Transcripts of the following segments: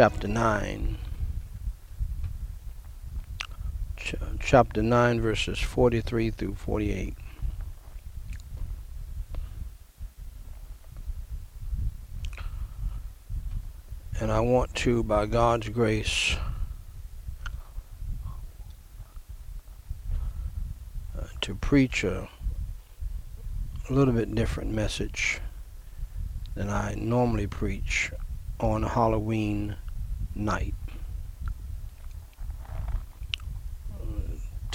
chapter 9. Ch- chapter 9, verses 43 through 48. And I want to, by God's grace, uh, to preach a, a little bit different message than I normally preach on Halloween night.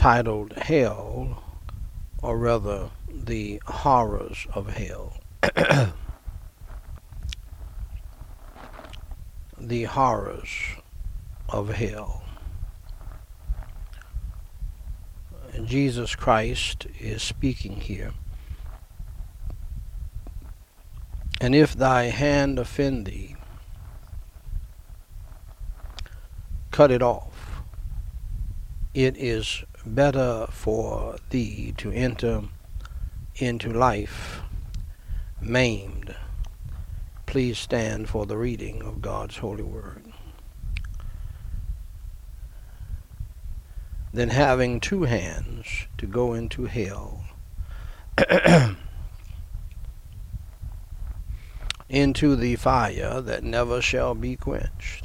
titled Hell, or rather, The Horrors of Hell. the Horrors of Hell. Jesus Christ is speaking here. And if thy hand offend thee, cut it off. It is better for thee to enter into life maimed. Please stand for the reading of God's holy word. Then having two hands to go into hell. into the fire that never shall be quenched.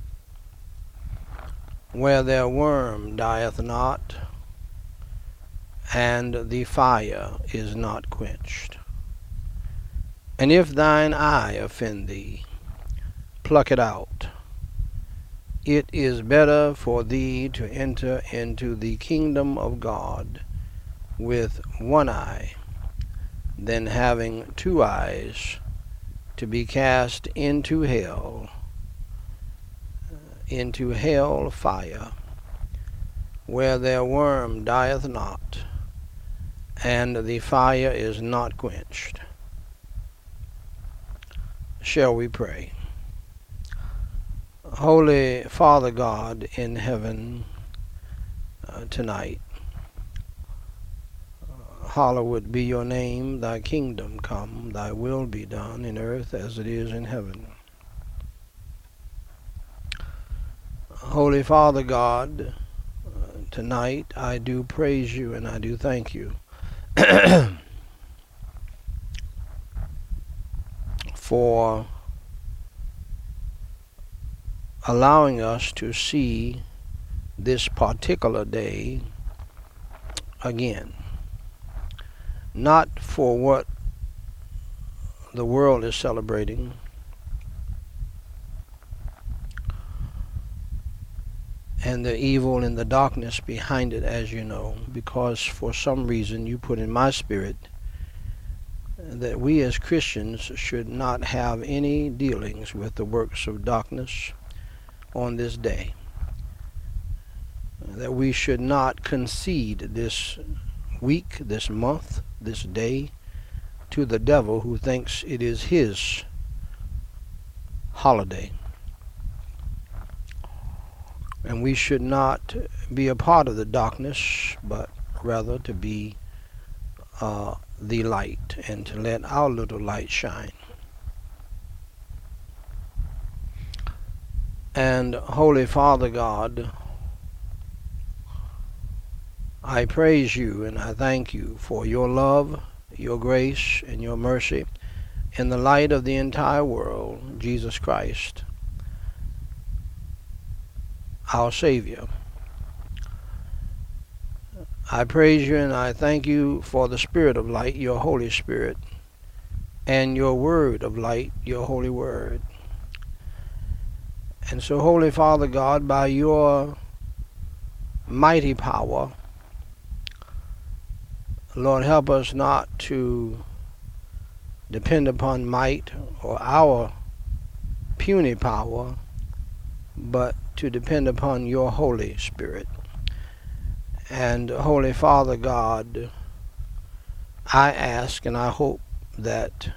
where their worm dieth not, and the fire is not quenched. And if thine eye offend thee, pluck it out. It is better for thee to enter into the kingdom of God with one eye than having two eyes to be cast into hell, into hell fire, where their worm dieth not, and the fire is not quenched. Shall we pray? Holy Father God in heaven, uh, tonight, uh, hallowed be your name, thy kingdom come, thy will be done in earth as it is in heaven. Holy Father God, tonight I do praise you and I do thank you for allowing us to see this particular day again. Not for what the world is celebrating, and the evil and the darkness behind it, as you know, because for some reason you put in my spirit that we as Christians should not have any dealings with the works of darkness on this day. That we should not concede this week, this month, this day to the devil who thinks it is his holiday. And we should not be a part of the darkness, but rather to be uh, the light and to let our little light shine. And Holy Father God, I praise you and I thank you for your love, your grace, and your mercy in the light of the entire world, Jesus Christ, our Savior. I praise you and I thank you for the Spirit of light, your Holy Spirit, and your Word of light, your Holy Word. And so, Holy Father God, by your mighty power, Lord, help us not to depend upon might or our puny power, but to depend upon your Holy Spirit. And Holy Father God, I ask and I hope that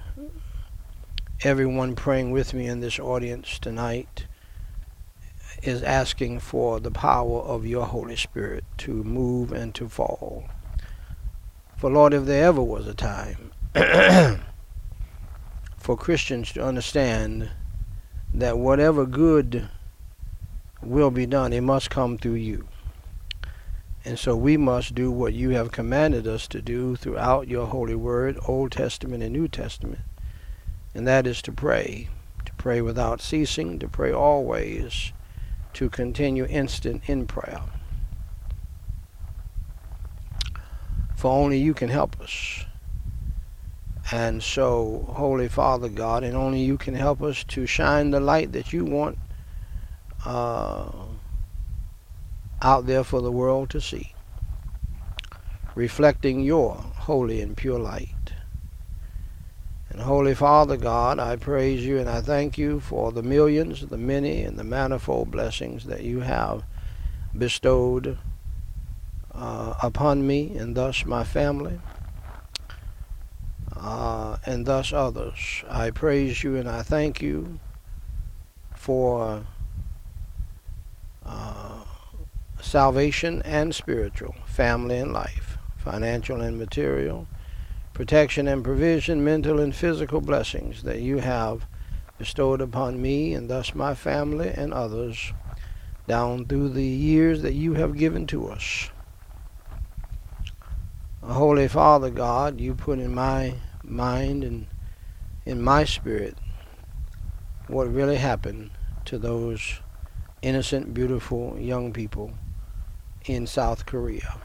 everyone praying with me in this audience tonight is asking for the power of your Holy Spirit to move and to fall. For Lord, if there ever was a time for Christians to understand that whatever good will be done, it must come through you. And so we must do what you have commanded us to do throughout your holy word, Old Testament and New Testament. And that is to pray, to pray without ceasing, to pray always, to continue instant in prayer. For only you can help us. And so, Holy Father God, and only you can help us to shine the light that you want uh, out there for the world to see, reflecting your holy and pure light. And Holy Father God, I praise you and I thank you for the millions, the many, and the manifold blessings that you have bestowed uh, upon me and thus my family uh, and thus others. I praise you and I thank you for uh, salvation and spiritual, family and life, financial and material, protection and provision, mental and physical blessings that you have bestowed upon me and thus my family and others down through the years that you have given to us. Holy Father God, you put in my mind and in my spirit what really happened to those innocent, beautiful young people in South Korea.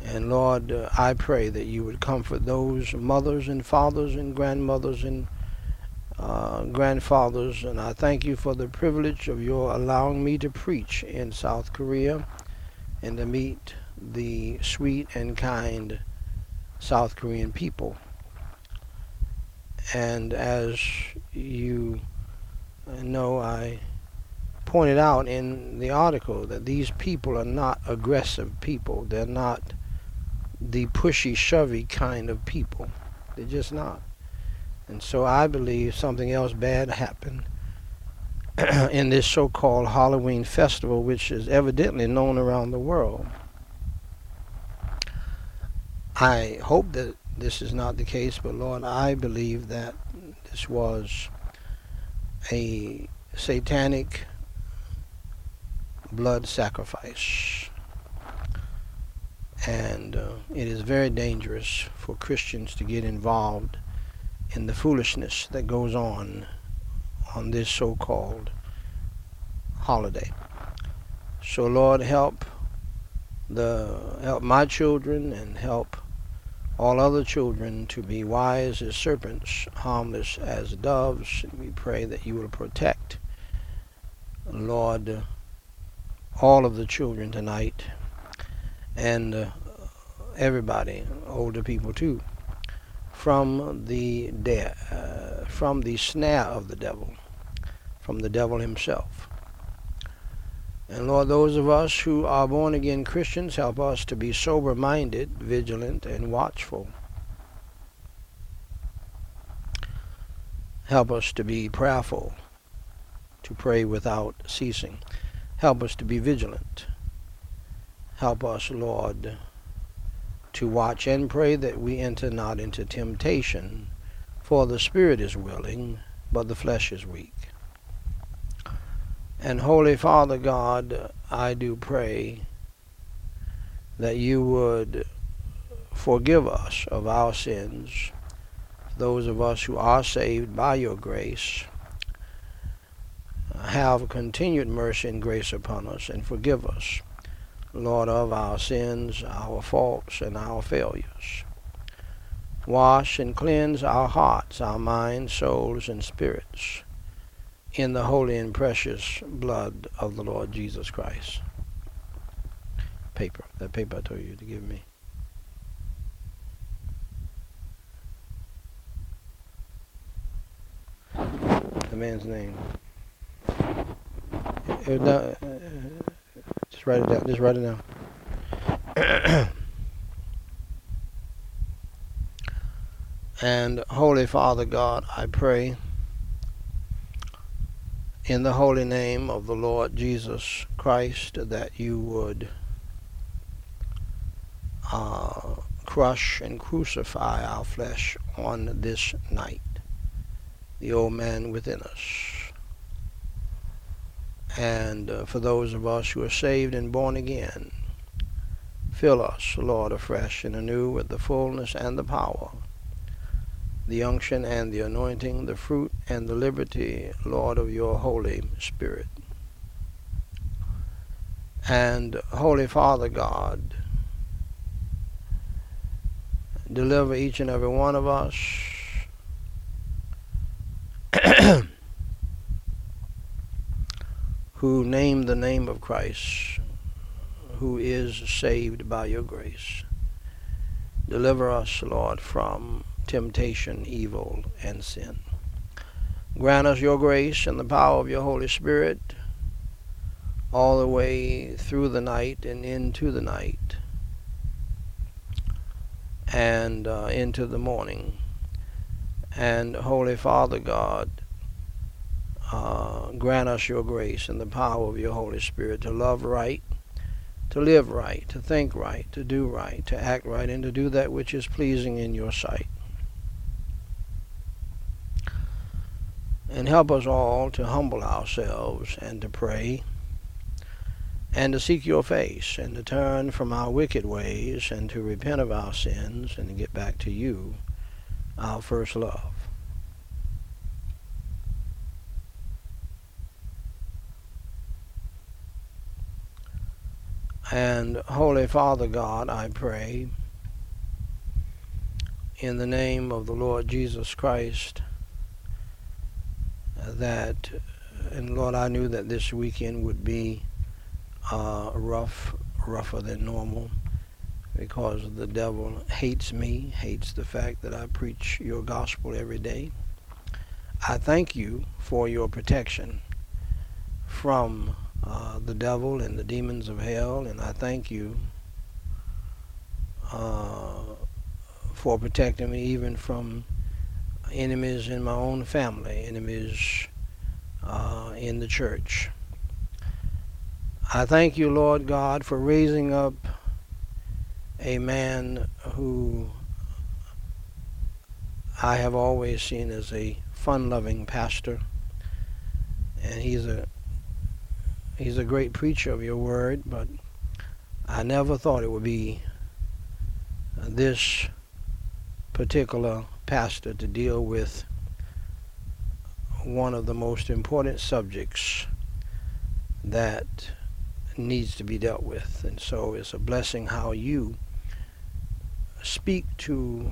And Lord, uh, I pray that you would comfort those mothers and fathers and grandmothers and uh, grandfathers. And I thank you for the privilege of your allowing me to preach in South Korea and to meet the sweet and kind South Korean people. And as you know, I pointed out in the article that these people are not aggressive people. They're not the pushy, shovey kind of people. They're just not. And so I believe something else bad happened in this so called Halloween festival, which is evidently known around the world. I hope that this is not the case, but Lord, I believe that this was a satanic blood sacrifice. And uh, it is very dangerous for Christians to get involved in the foolishness that goes on on this so called holiday. So Lord help the help my children and help all other children to be wise as serpents, harmless as doves. We pray that you will protect, Lord, all of the children tonight and uh, everybody, older people too, from the de- uh, from the snare of the devil, from the devil himself. And Lord, those of us who are born again Christians, help us to be sober minded, vigilant, and watchful. Help us to be prayerful, to pray without ceasing. Help us to be vigilant. Help us, Lord, to watch and pray that we enter not into temptation, for the spirit is willing, but the flesh is weak. And Holy Father God, I do pray that you would forgive us of our sins, those of us who are saved by your grace. Have continued mercy and grace upon us and forgive us, Lord, of our sins, our faults, and our failures. Wash and cleanse our hearts, our minds, souls, and spirits in the holy and precious blood of the Lord Jesus Christ. paper. That paper I told you to give me. The man's name. It, uh, just write it down. Just write it down. and Holy Father God, I pray in the holy name of the Lord Jesus Christ that you would uh, crush and crucify our flesh on this night, the old man within us. And uh, for those of us who are saved and born again, fill us, Lord, afresh and anew with the fullness and the power the unction and the anointing, the fruit and the liberty, Lord, of your Holy Spirit. And Holy Father God, deliver each and every one of us who name the name of Christ, who is saved by your grace. Deliver us, Lord, from temptation, evil, and sin. Grant us your grace and the power of your Holy Spirit all the way through the night and into the night and uh, into the morning. And Holy Father God, uh, grant us your grace and the power of your Holy Spirit to love right, to live right, to think right, to do right, to act right, and to do that which is pleasing in your sight. And help us all to humble ourselves and to pray and to seek your face and to turn from our wicked ways and to repent of our sins and to get back to you, our first love. And Holy Father God, I pray, in the name of the Lord Jesus Christ, that, and Lord, I knew that this weekend would be uh, rough, rougher than normal, because the devil hates me, hates the fact that I preach your gospel every day. I thank you for your protection from uh, the devil and the demons of hell, and I thank you uh, for protecting me even from enemies in my own family, enemies uh, in the church. I thank you, Lord God, for raising up a man who I have always seen as a fun-loving pastor, and he's a he's a great preacher of your word, but I never thought it would be this particular pastor to deal with one of the most important subjects that needs to be dealt with. And so it's a blessing how you speak to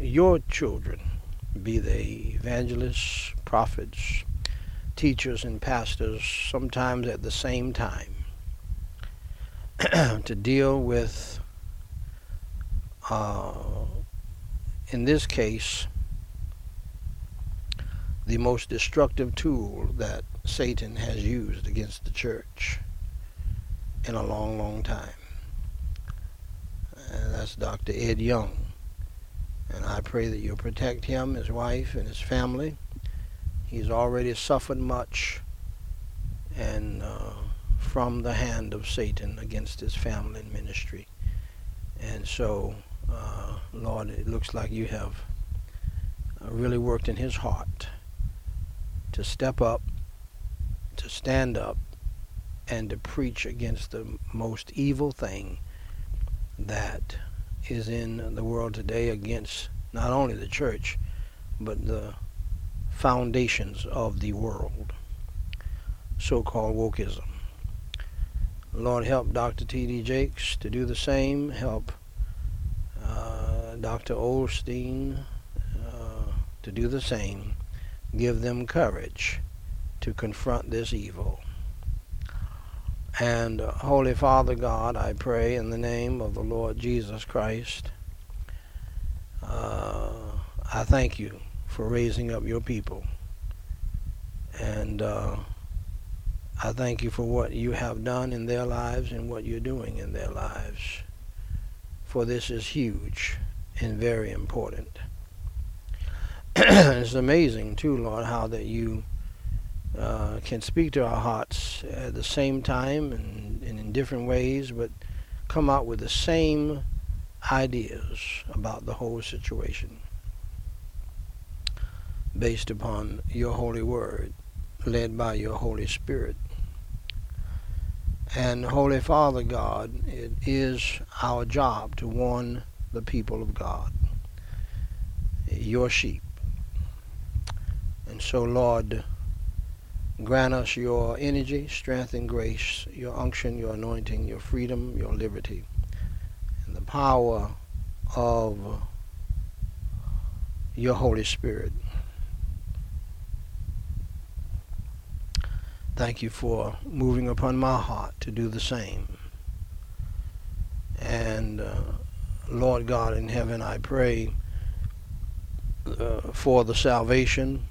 your children, be they evangelists, prophets, teachers, and pastors, sometimes at the same time, to deal with uh, in this case, the most destructive tool that Satan has used against the church in a long, long time. And that's Dr. Ed Young. And I pray that you'll protect him, his wife, and his family. He's already suffered much and uh, from the hand of Satan against his family and ministry. And so uh, Lord, it looks like you have uh, really worked in his heart to step up, to stand up, and to preach against the most evil thing that is in the world today against not only the church, but the foundations of the world, so-called wokeism. Lord, help Dr. T.D. Jakes to do the same. Help Dr. Osteen uh, to do the same. Give them courage to confront this evil. And uh, Holy Father God, I pray in the name of the Lord Jesus Christ. Uh, I thank you for raising up your people. And uh, I thank you for what you have done in their lives and what you're doing in their lives. For this is huge and very important. it's amazing, too, Lord, how that you uh, can speak to our hearts at the same time and, and in different ways, but come out with the same ideas about the whole situation based upon your holy word, led by your Holy Spirit. And Holy Father God, it is our job to warn the people of God, your sheep. And so, Lord, grant us your energy, strength, and grace, your unction, your anointing, your freedom, your liberty, and the power of your Holy Spirit. Thank you for moving upon my heart to do the same. And uh, Lord God in heaven, I pray uh, for the salvation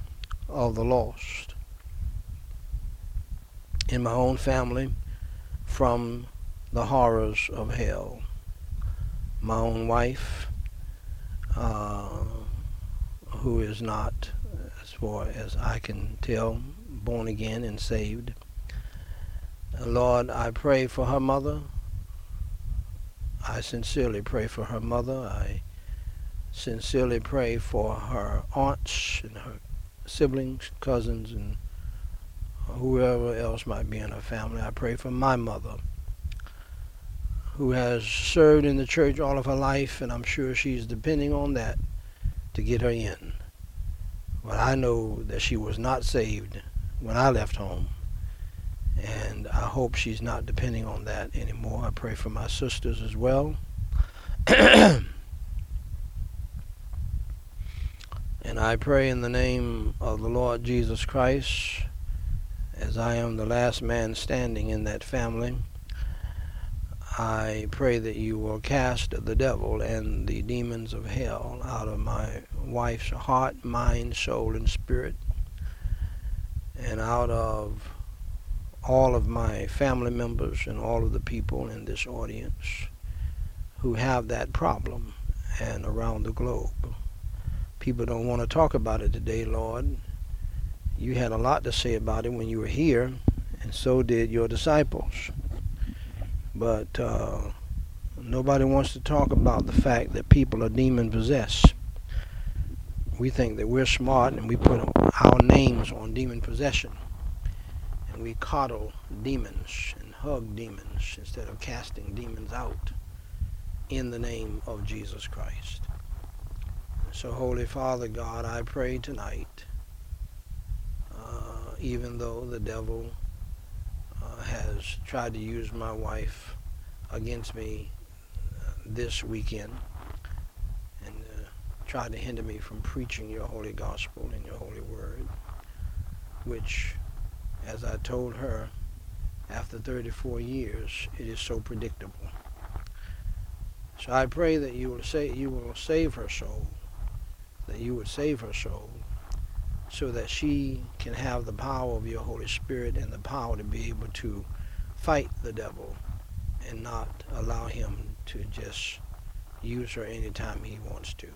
of the lost in my own family from the horrors of hell. My own wife, uh, who is not, as far as I can tell, born again and saved. Lord, I pray for her mother. I sincerely pray for her mother. I sincerely pray for her aunts and her siblings, cousins, and whoever else might be in her family. I pray for my mother, who has served in the church all of her life, and I'm sure she's depending on that to get her in. But I know that she was not saved when I left home. And I hope she's not depending on that anymore. I pray for my sisters as well. and I pray in the name of the Lord Jesus Christ, as I am the last man standing in that family. I pray that you will cast the devil and the demons of hell out of my wife's heart, mind, soul, and spirit and out of all of my family members and all of the people in this audience who have that problem and around the globe. People don't want to talk about it today, Lord. You had a lot to say about it when you were here, and so did your disciples. But uh, nobody wants to talk about the fact that people are demon possessed we think that we're smart and we put our names on demon possession. And we coddle demons and hug demons instead of casting demons out in the name of Jesus Christ. So, Holy Father God, I pray tonight, uh, even though the devil uh, has tried to use my wife against me uh, this weekend, tried to hinder me from preaching your holy gospel and your holy word, which, as I told her, after 34 years, it is so predictable. So I pray that you will say you will save her soul, that you would save her soul, so that she can have the power of your Holy Spirit and the power to be able to fight the devil and not allow him to just use her anytime he wants to.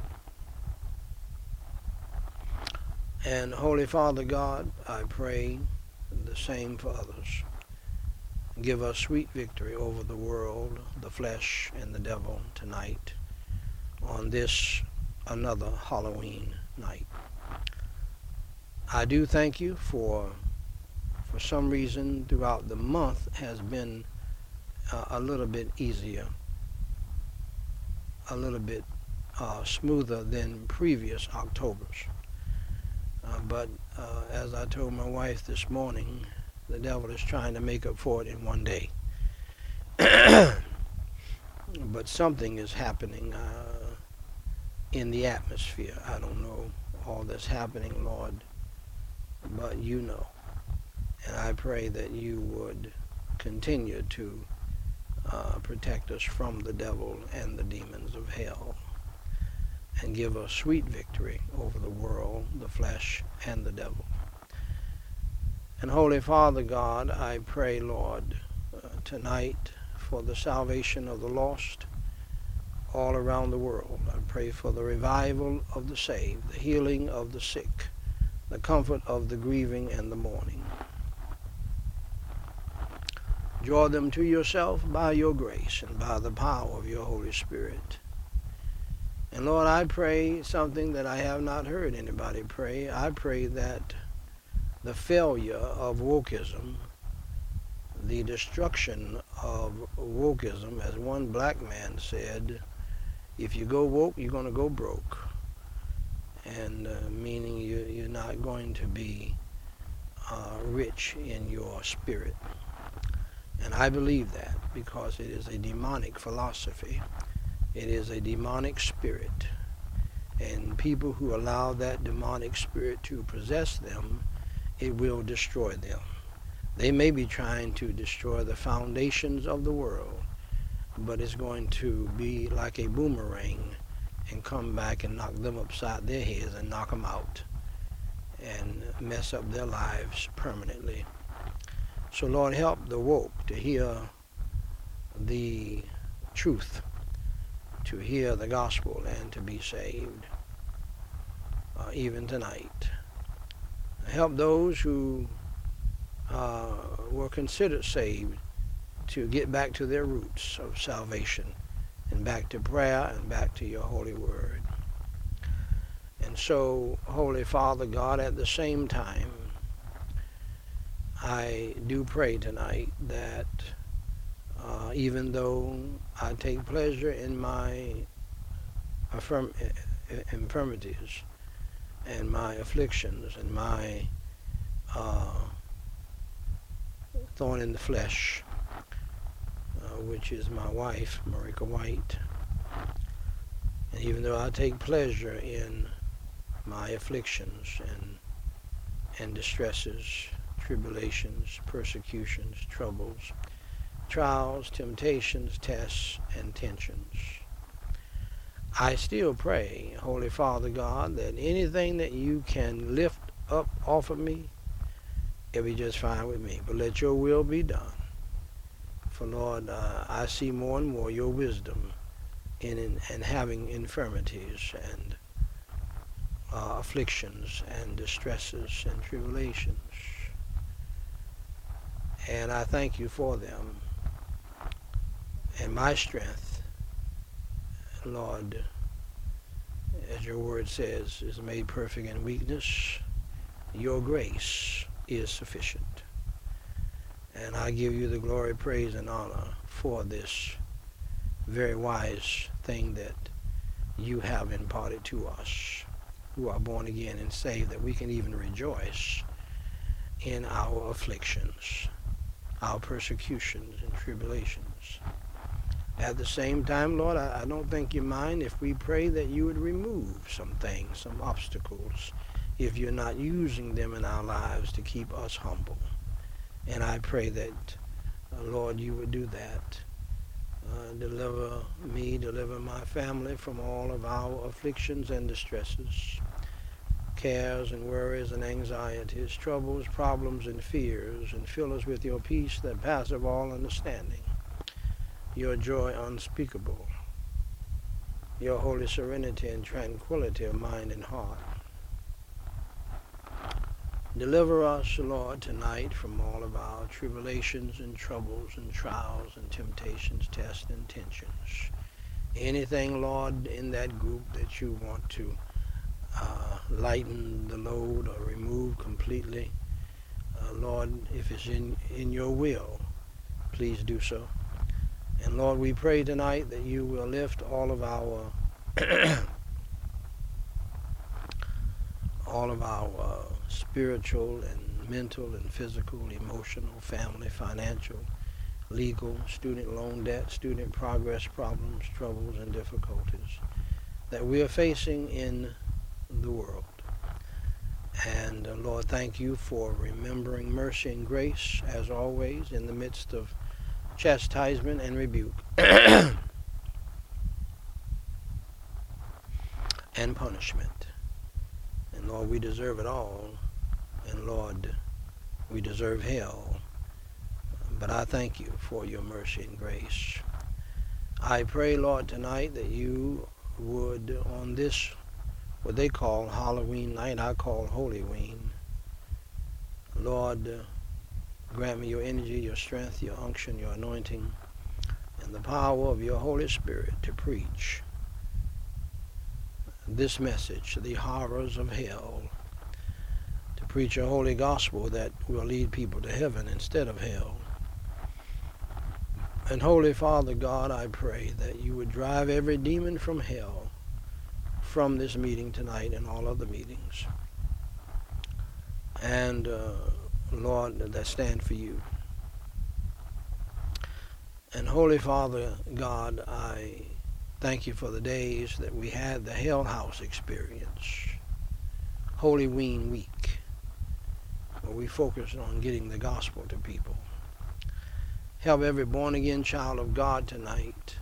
And Holy Father God, I pray the same for others. Give us sweet victory over the world, the flesh, and the devil tonight on this another Halloween night. I do thank you for for some reason throughout the month has been uh, a little bit easier, a little bit uh, smoother than previous Octobers. Uh, but uh, as I told my wife this morning, the devil is trying to make up for it in one day. but something is happening uh, in the atmosphere. I don't know all that's happening, Lord, but you know. And I pray that you would continue to uh, protect us from the devil and the demons of hell and give us sweet victory over the world, the flesh, and the devil. And Holy Father God, I pray, Lord, uh, tonight for the salvation of the lost all around the world. I pray for the revival of the saved, the healing of the sick, the comfort of the grieving and the mourning. Draw them to yourself by your grace and by the power of your Holy Spirit. And Lord, I pray something that I have not heard anybody pray. I pray that the failure of wokeism, the destruction of wokeism, as one black man said, if you go woke, you're going to go broke. And uh, meaning you, you're not going to be uh, rich in your spirit. And I believe that because it is a demonic philosophy. It is a demonic spirit. And people who allow that demonic spirit to possess them, it will destroy them. They may be trying to destroy the foundations of the world, but it's going to be like a boomerang and come back and knock them upside their heads and knock them out and mess up their lives permanently. So, Lord, help the woke to hear the truth, to hear the gospel, and to be saved, uh, even tonight. Help those who uh, were considered saved to get back to their roots of salvation and back to prayer and back to your holy word. And so, Holy Father God, at the same time, I do pray tonight that uh, even though I take pleasure in my affirm- infirmities and my afflictions and my uh, thorn in the flesh, uh, which is my wife, Marika White. And even though I take pleasure in my afflictions and and distresses tribulations, persecutions, troubles, trials, temptations, tests, and tensions. I still pray, Holy Father God, that anything that you can lift up off of me, it'll be just fine with me. But let your will be done. For Lord, uh, I see more and more your wisdom in, in, in having infirmities and uh, afflictions and distresses and tribulations and I thank you for them. And my strength, Lord, as your word says, is made perfect in weakness. Your grace is sufficient. And I give you the glory, praise, and honor for this very wise thing that you have imparted to us who are born again and saved, that we can even rejoice in our afflictions our persecutions and tribulations. At the same time, Lord, I, I, don't think you mind if we pray that you would remove some things, some obstacles, if you're not using them in our lives to keep us humble. And I pray that, uh, Lord, you would do that. Uh, deliver me, deliver my family from all of our afflictions and distresses cares and worries and anxieties, troubles, problems, and fears, and fill us with your peace that passeth all understanding, your joy unspeakable, your holy serenity and tranquility of mind and heart. Deliver us, Lord, tonight from all of our tribulations and troubles and trials and temptations, tests and tensions. Anything, Lord, in that group that you want to uh, lighten the load or remove completely. Uh, Lord, if it's in, in your will, please do so. And Lord, we pray tonight that you will lift all of our all of our uh, spiritual and mental and physical, emotional, family, financial, legal, student loan debt, student progress problems, troubles, and difficulties that we are facing in the world. And uh, Lord, thank you for remembering mercy and grace as always in the midst of chastisement and rebuke and punishment. And Lord, we deserve it all. And Lord, we deserve hell. But I thank you for your mercy and grace. I pray, Lord, tonight that you would, on this, what they call Halloween night, I call Holyween, Lord, uh, grant me your energy, your strength, your unction, your anointing, and the power of your Holy Spirit to preach this message, the horrors of hell, to preach a holy gospel that will lead people to heaven instead of hell. And Holy Father God, I pray that you would drive every demon from hell from this meeting tonight and all other meetings. And uh, Lord, that stand for you. And Holy Father God, I thank you for the days that we had the Hell House experience, Holy Ween Week, where we focused on getting the gospel to people. Help every born again child of God tonight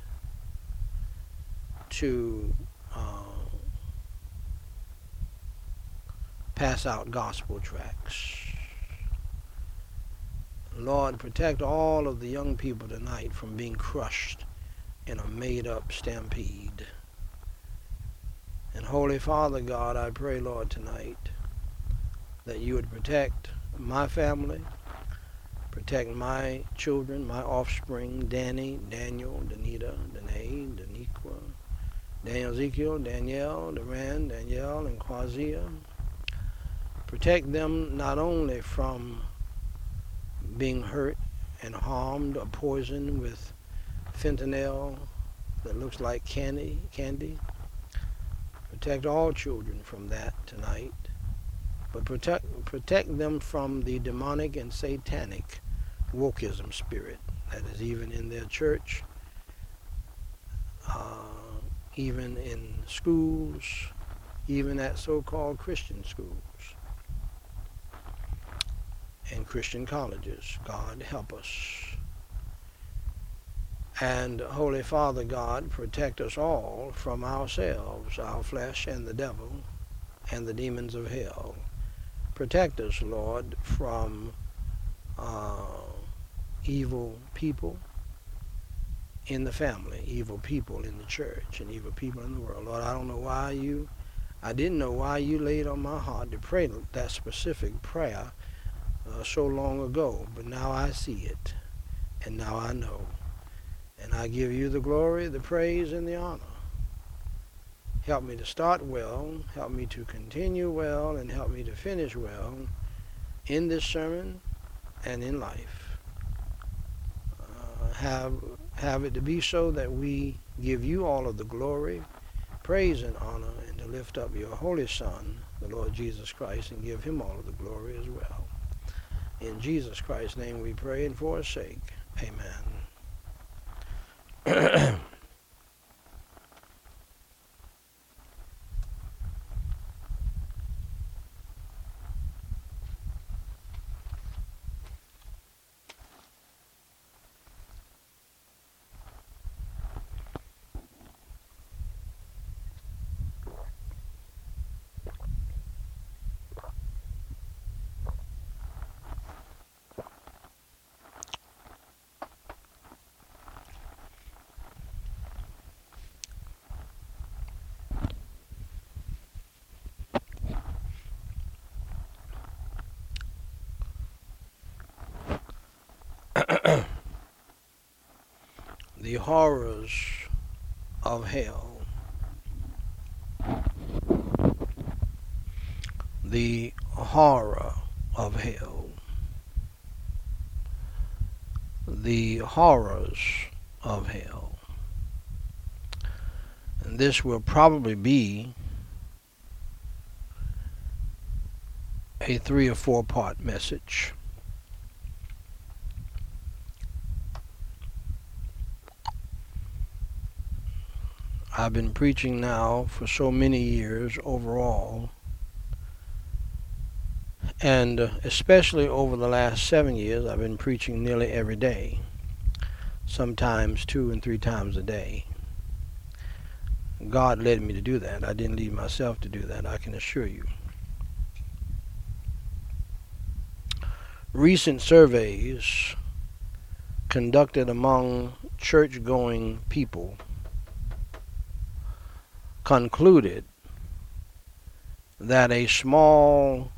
to uh, pass out gospel tracts. Lord, protect all of the young people tonight from being crushed in a made up stampede. And Holy Father God, I pray, Lord, tonight that you would protect my family, Protect my children, my offspring, Danny, Daniel, Danita, Danae, Daniqua, Daniel Ezekiel, Danielle, Duran, Danielle, and Quazia. Protect them not only from being hurt and harmed or poisoned with fentanyl that looks like candy, candy. Protect all children from that tonight but protect protect them from the demonic and satanic wokeism spirit that is even in their church, uh, even in schools, even at so-called Christian schools and Christian colleges. God help us. And Holy Father God, protect us all from ourselves, our flesh, and the devil, and the demons of hell. Protect us, Lord, from uh, evil people in the family, evil people in the church, and evil people in the world. Lord, I don't know why you, I didn't know why you laid on my heart to pray that specific prayer uh, so long ago, but now I see it, and now I know. And I give you the glory, the praise, and the honor. Help me to start well, help me to continue well, and help me to finish well in this sermon and in life. Uh, have, have it to be so that we give you all of the glory, praise, and honor, and to lift up your Holy Son, the Lord Jesus Christ, and give him all of the glory as well. In Jesus Christ's name we pray and for his sake. Amen. the horrors of hell. The horror of hell. The horrors of hell. And this will probably be a three or four part message. I've been preaching now for so many years overall And especially over the last seven years, I've been preaching nearly every day, sometimes two and three times a day. God led me to do that. I didn't lead myself to do that, I can assure you. Recent surveys conducted among church going people concluded that a small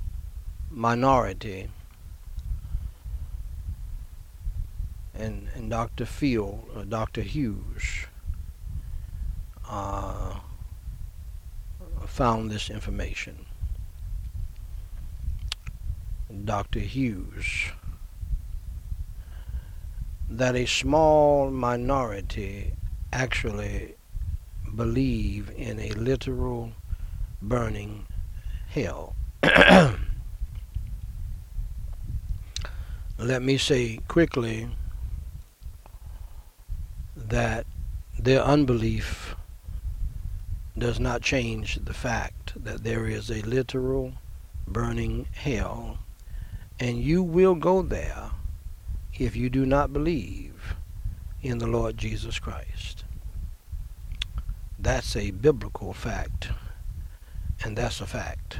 minority and, and Dr. Field, uh, Dr. Hughes, uh, found this information. Dr. Hughes that a small minority actually believe in a literal burning hell. Let me say quickly that their unbelief does not change the fact that there is a literal burning hell, and you will go there if you do not believe in the Lord Jesus Christ. That's a biblical fact, and that's a fact.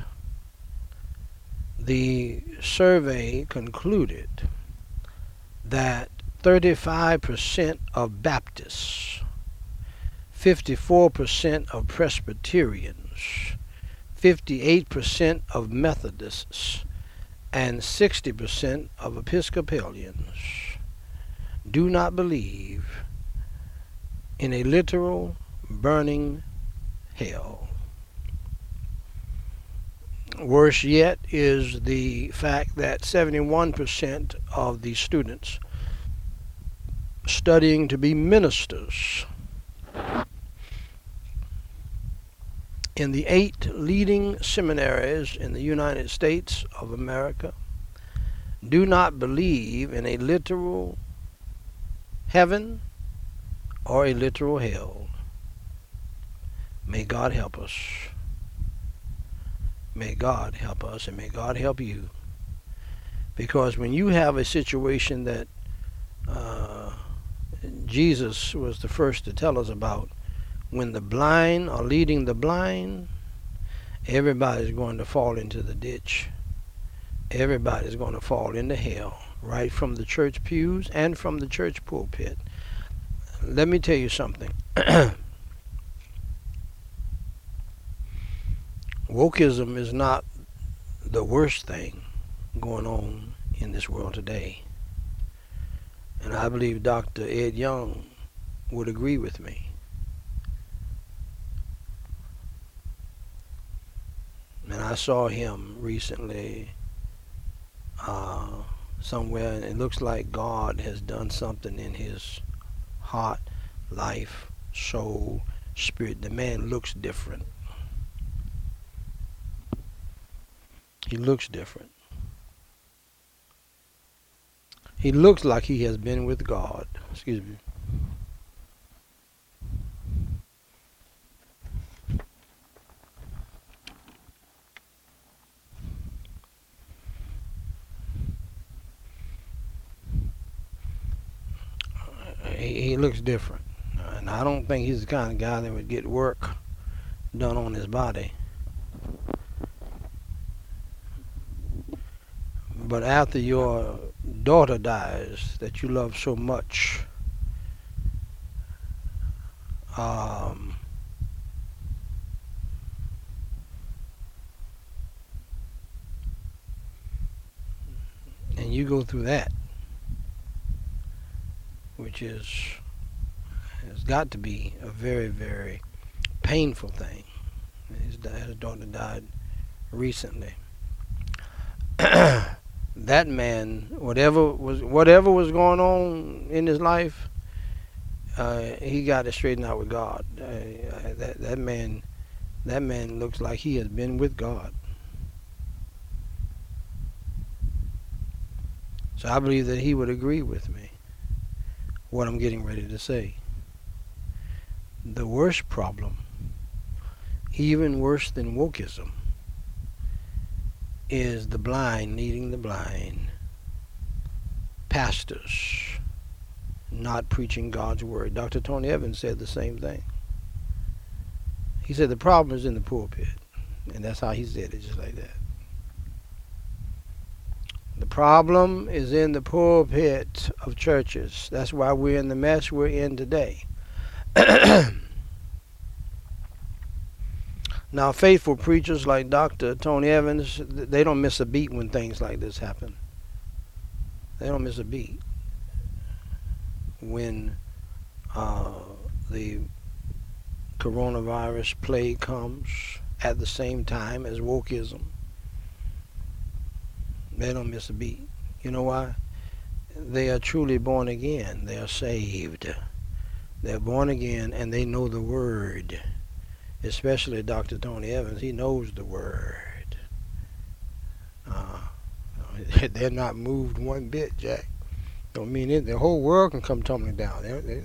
The survey concluded that 35% of Baptists, 54% of Presbyterians, 58% of Methodists, and 60% of Episcopalians do not believe in a literal burning hell. Worse yet is the fact that 71% of the students studying to be ministers in the eight leading seminaries in the United States of America do not believe in a literal heaven or a literal hell. May God help us. May God help us and may God help you. Because when you have a situation that uh, Jesus was the first to tell us about, when the blind are leading the blind, everybody's going to fall into the ditch. Everybody's going to fall into hell, right from the church pews and from the church pulpit. Let me tell you something. Wokeism is not the worst thing going on in this world today. And I believe Dr. Ed Young would agree with me. and I saw him recently uh, somewhere, and it looks like God has done something in his heart, life, soul, spirit. The man looks different. He looks different. He looks like he has been with God. Excuse me. he, looks different. And I don't think he's the kind of guy that would get work done on his body. But after your daughter dies that you love so much, um, and you go through that, which is has got to be a very very painful thing. His, his daughter died recently. that man, whatever was whatever was going on in his life, uh, he got it straightened out with God. Uh, that that man, that man looks like he has been with God. So I believe that he would agree with me what I'm getting ready to say. The worst problem, even worse than wokeism, is the blind leading the blind. Pastors not preaching God's word. Dr. Tony Evans said the same thing. He said the problem is in the pulpit. And that's how he said it, just like that. The problem is in the pulpit of churches. That's why we're in the mess we're in today. now, faithful preachers like Dr. Tony Evans, they don't miss a beat when things like this happen. They don't miss a beat when uh, the coronavirus plague comes at the same time as wokeism. They don't miss a beat. You know why? They are truly born again. They are saved. They're born again and they know the word. Especially Dr. Tony Evans. He knows the word. Uh, they're not moved one bit, Jack. Don't mean it. The whole world can come tumbling down. They, they,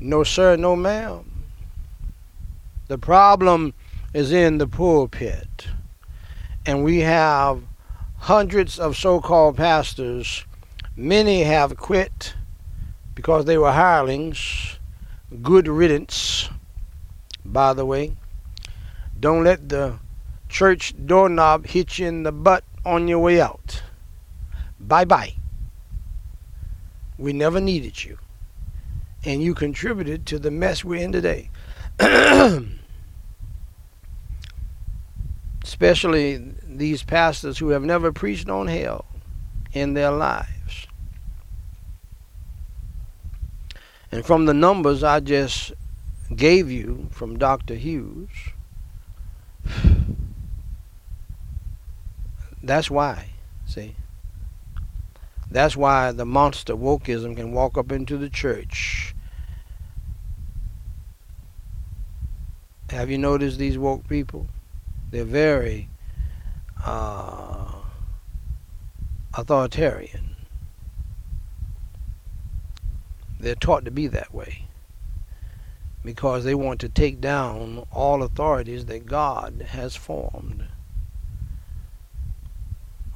no, sir, no, ma'am. The problem is in the pulpit. And we have hundreds of so called pastors. Many have quit because they were hirelings. Good riddance, by the way. Don't let the church doorknob hit you in the butt on your way out. Bye bye. We never needed you. And you contributed to the mess we're in today. Especially these pastors who have never preached on hell in their lives. And from the numbers I just gave you from Dr. Hughes, that's why. See? That's why the monster wokeism can walk up into the church. Have you noticed these woke people? They're very uh, authoritarian. They're taught to be that way because they want to take down all authorities that God has formed,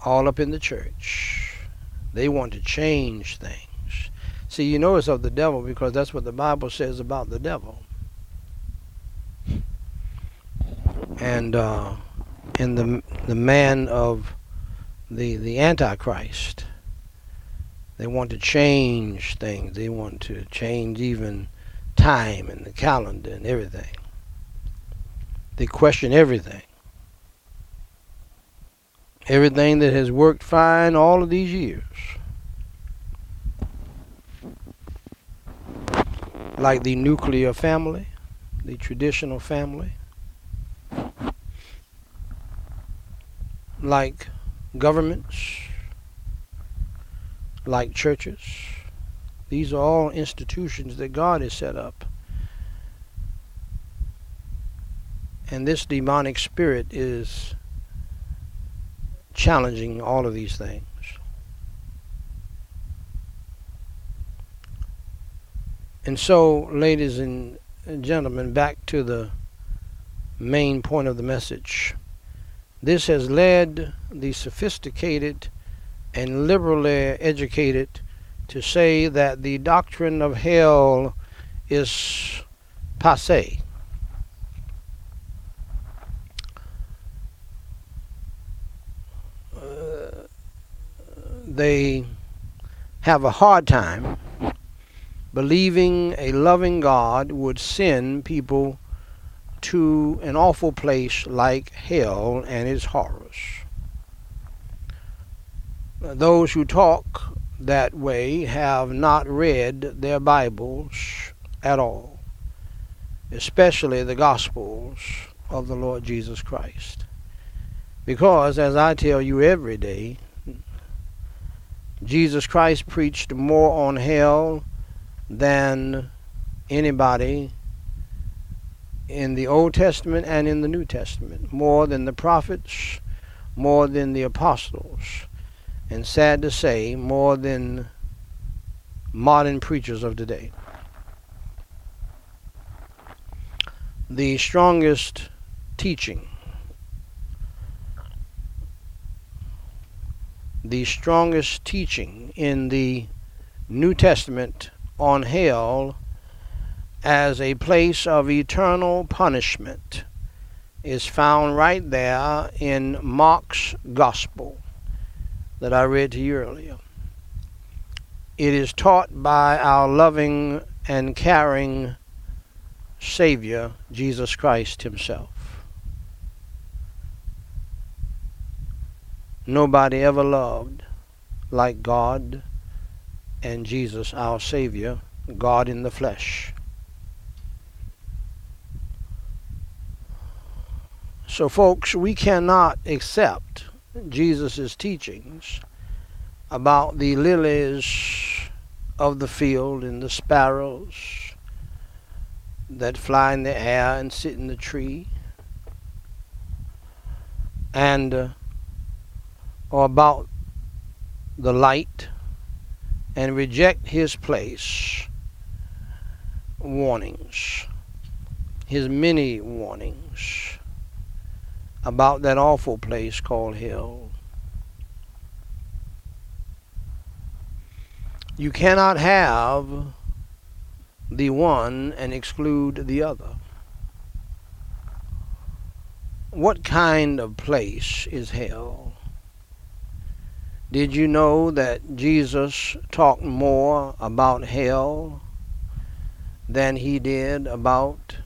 all up in the church. They want to change things. See, you know it's of the devil because that's what the Bible says about the devil. And uh, in the the man of the the Antichrist, they want to change things. They want to change even time and the calendar and everything. They question everything. Everything that has worked fine all of these years. Like the nuclear family, the traditional family. Like governments, like churches. These are all institutions that God has set up. And this demonic spirit is challenging all of these things. And so, ladies and gentlemen, back to the main point of the message. This has led the sophisticated and liberally educated to say that the doctrine of hell is passe. Uh, they have a hard time believing a loving God would send people to an awful place like hell and its horrors. Those who talk that way have not read their Bibles at all, especially the Gospels of the Lord Jesus Christ. Because, as I tell you every day, Jesus Christ preached more on hell than anybody in the Old Testament and in the New Testament, more than the prophets, more than the apostles, and sad to say, more than modern preachers of today. The strongest teaching the strongest teaching in the New Testament on hell as a place of eternal punishment is found right there in Mark's Gospel that I read to you earlier. It is taught by our loving and caring Savior, Jesus Christ Himself. Nobody ever loved like God and Jesus, our Savior, God in the flesh. So, folks, we cannot accept Jesus' teachings about the lilies of the field and the sparrows that fly in the air and sit in the tree, and uh, or about the light, and reject his place warnings, his many warnings about that awful place called hell. You cannot have the one and exclude the other. What kind of place is hell? Did you know that Jesus talked more about hell than he did about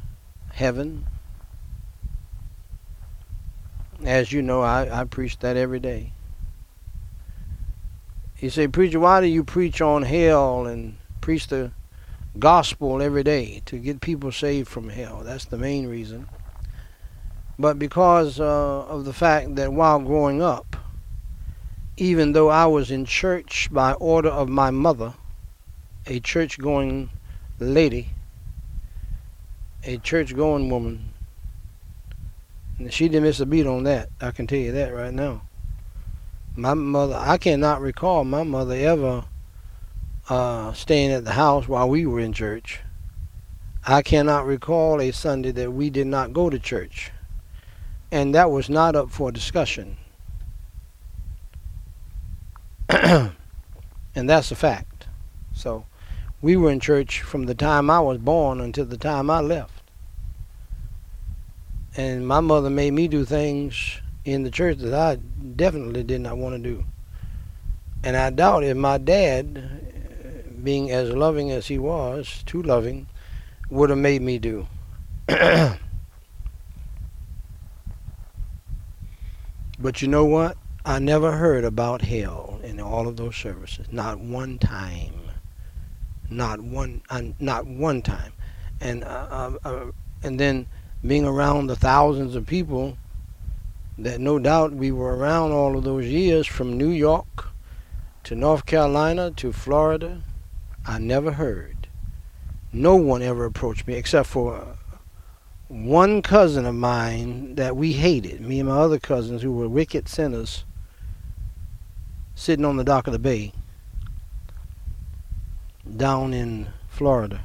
heaven? As you know, I, I preach that every day. He said, Preacher, why do you preach on hell and preach the gospel every day? To get people saved from hell. That's the main reason. But because uh, of the fact that while growing up, even though I was in church by order of my mother, a church going lady, a church going woman, she didn't miss a beat on that. I can tell you that right now. My mother, I cannot recall my mother ever uh, staying at the house while we were in church. I cannot recall a Sunday that we did not go to church. And that was not up for discussion. and that's a fact. So we were in church from the time I was born until the time I left and my mother made me do things in the church that I definitely did not want to do. And I doubt if my dad, being as loving as he was, too loving, would have made me do. but you know what? I never heard about hell in all of those services. Not one time. Not one. Uh, not one time. And uh, uh, uh and then being around the thousands of people that no doubt we were around all of those years from New York to North Carolina to Florida, I never heard. No one ever approached me except for one cousin of mine that we hated, me and my other cousins who were wicked sinners, sitting on the dock of the bay down in Florida.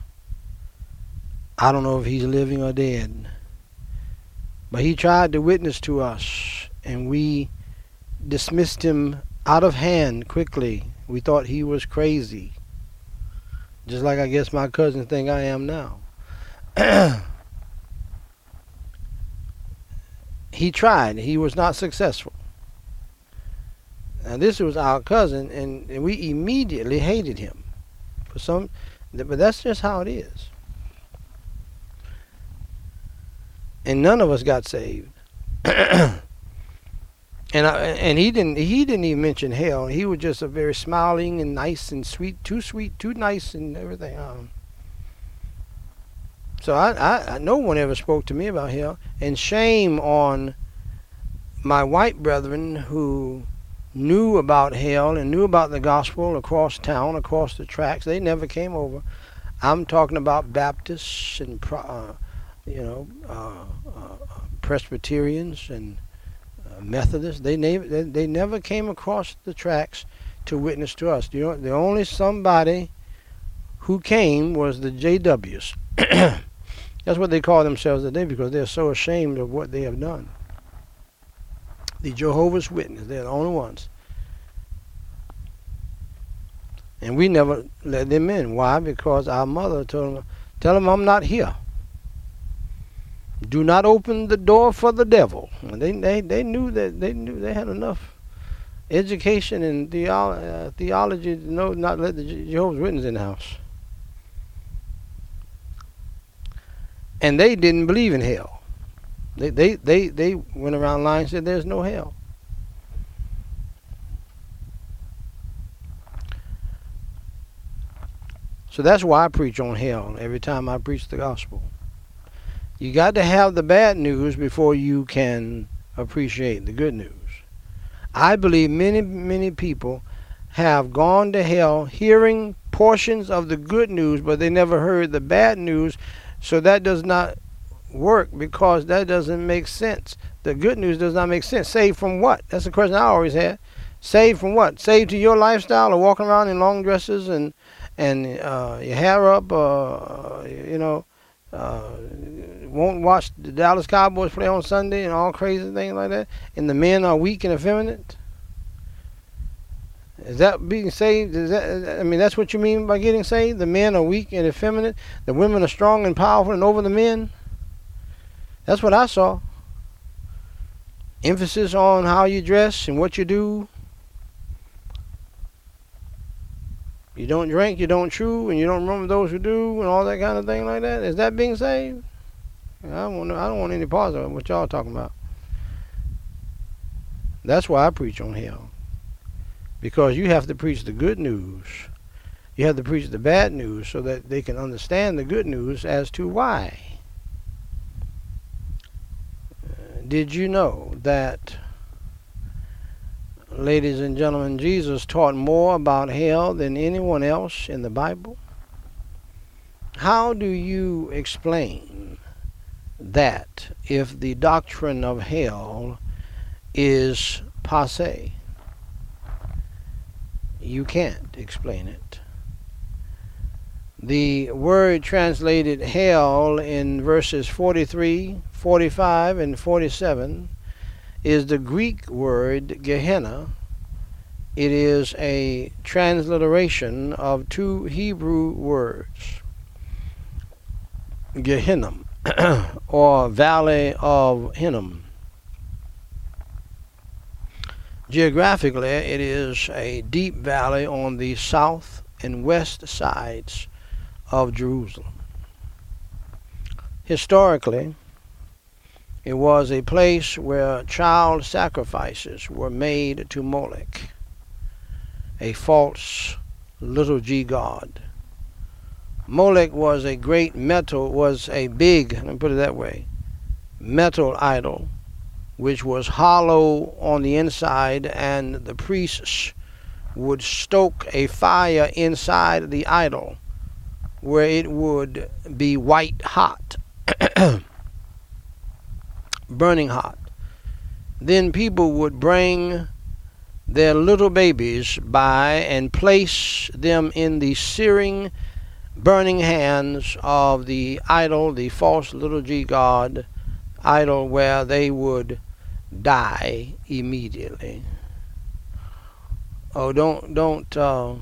I don't know if he's living or dead. But he tried to witness to us, and we dismissed him out of hand quickly. We thought he was crazy. Just like I guess my cousins think I am now. he tried. He was not successful. Now this was our cousin, and, and we immediately hated him for some. But that's just how it is. And none of us got saved. and I, and he didn't he didn't even mention hell. He was just a very smiling and nice and sweet, too sweet, too nice and everything. Um, so I, I, no one ever spoke to me about hell. And shame on my white brethren who knew about hell and knew about the gospel across town, across the tracks. They never came over. I'm talking about Baptists and uh, you know, uh, uh, Presbyterians and uh, Methodists. They, they they never came across the tracks to witness to us. You know, the only somebody who came was the JWs. That's what they call themselves today because they're so ashamed of what they have done. The Jehovah's Witnesses, they're the only ones. And we never let them in. Why? Because our mother told them, tell them I'm not here. Do not open the door for the devil. They, they, they knew that they knew they had enough education and theolo- uh, theology to know not let the Jehovah's Witnesses in the house. And they didn't believe in hell. They they they, they went around lying and said there's no hell. So that's why I preach on hell every time I preach the gospel. You got to have the bad news before you can appreciate the good news. I believe many, many people have gone to hell hearing portions of the good news, but they never heard the bad news. So that does not work because that doesn't make sense. The good news does not make sense. Saved from what? That's the question I always had. Saved from what? Saved to your lifestyle of walking around in long dresses and and uh, your hair up, uh, you know, uh, won't watch the Dallas Cowboys play on Sunday and all crazy things like that, and the men are weak and effeminate? Is that being saved? Is that I mean that's what you mean by getting saved? The men are weak and effeminate. The women are strong and powerful and over the men. That's what I saw. Emphasis on how you dress and what you do. You don't drink, you don't chew, and you don't remember those who do, and all that kind of thing like that. Is that being saved? I don't want. I don't want any parts of what y'all talking about. That's why I preach on hell, because you have to preach the good news. You have to preach the bad news so that they can understand the good news as to why. Uh, did you know that ladies and gentlemen, Jesus taught more about hell than anyone else in the Bible. How do you explain that if the doctrine of hell is passe? You can't explain it. The word translated hell in verses 43, 45, and 47 is the Greek word Gehenna. It is a transliteration of two Hebrew words, Gehenna, or Valley of Hinnom. Geographically, it is a deep valley on the south and west sides of Jerusalem. Historically, it was a place where child sacrifices were made to Moloch, a false little g god. Moloch was a great metal, was a big, let me put it that way, metal idol, which was hollow on the inside, and the priests would stoke a fire inside the idol where it would be white hot. burning hot. Then people would bring their little babies by and place them in the searing, burning hands of the idol, the false little g god idol, where they would die immediately. Oh, don't don't uh,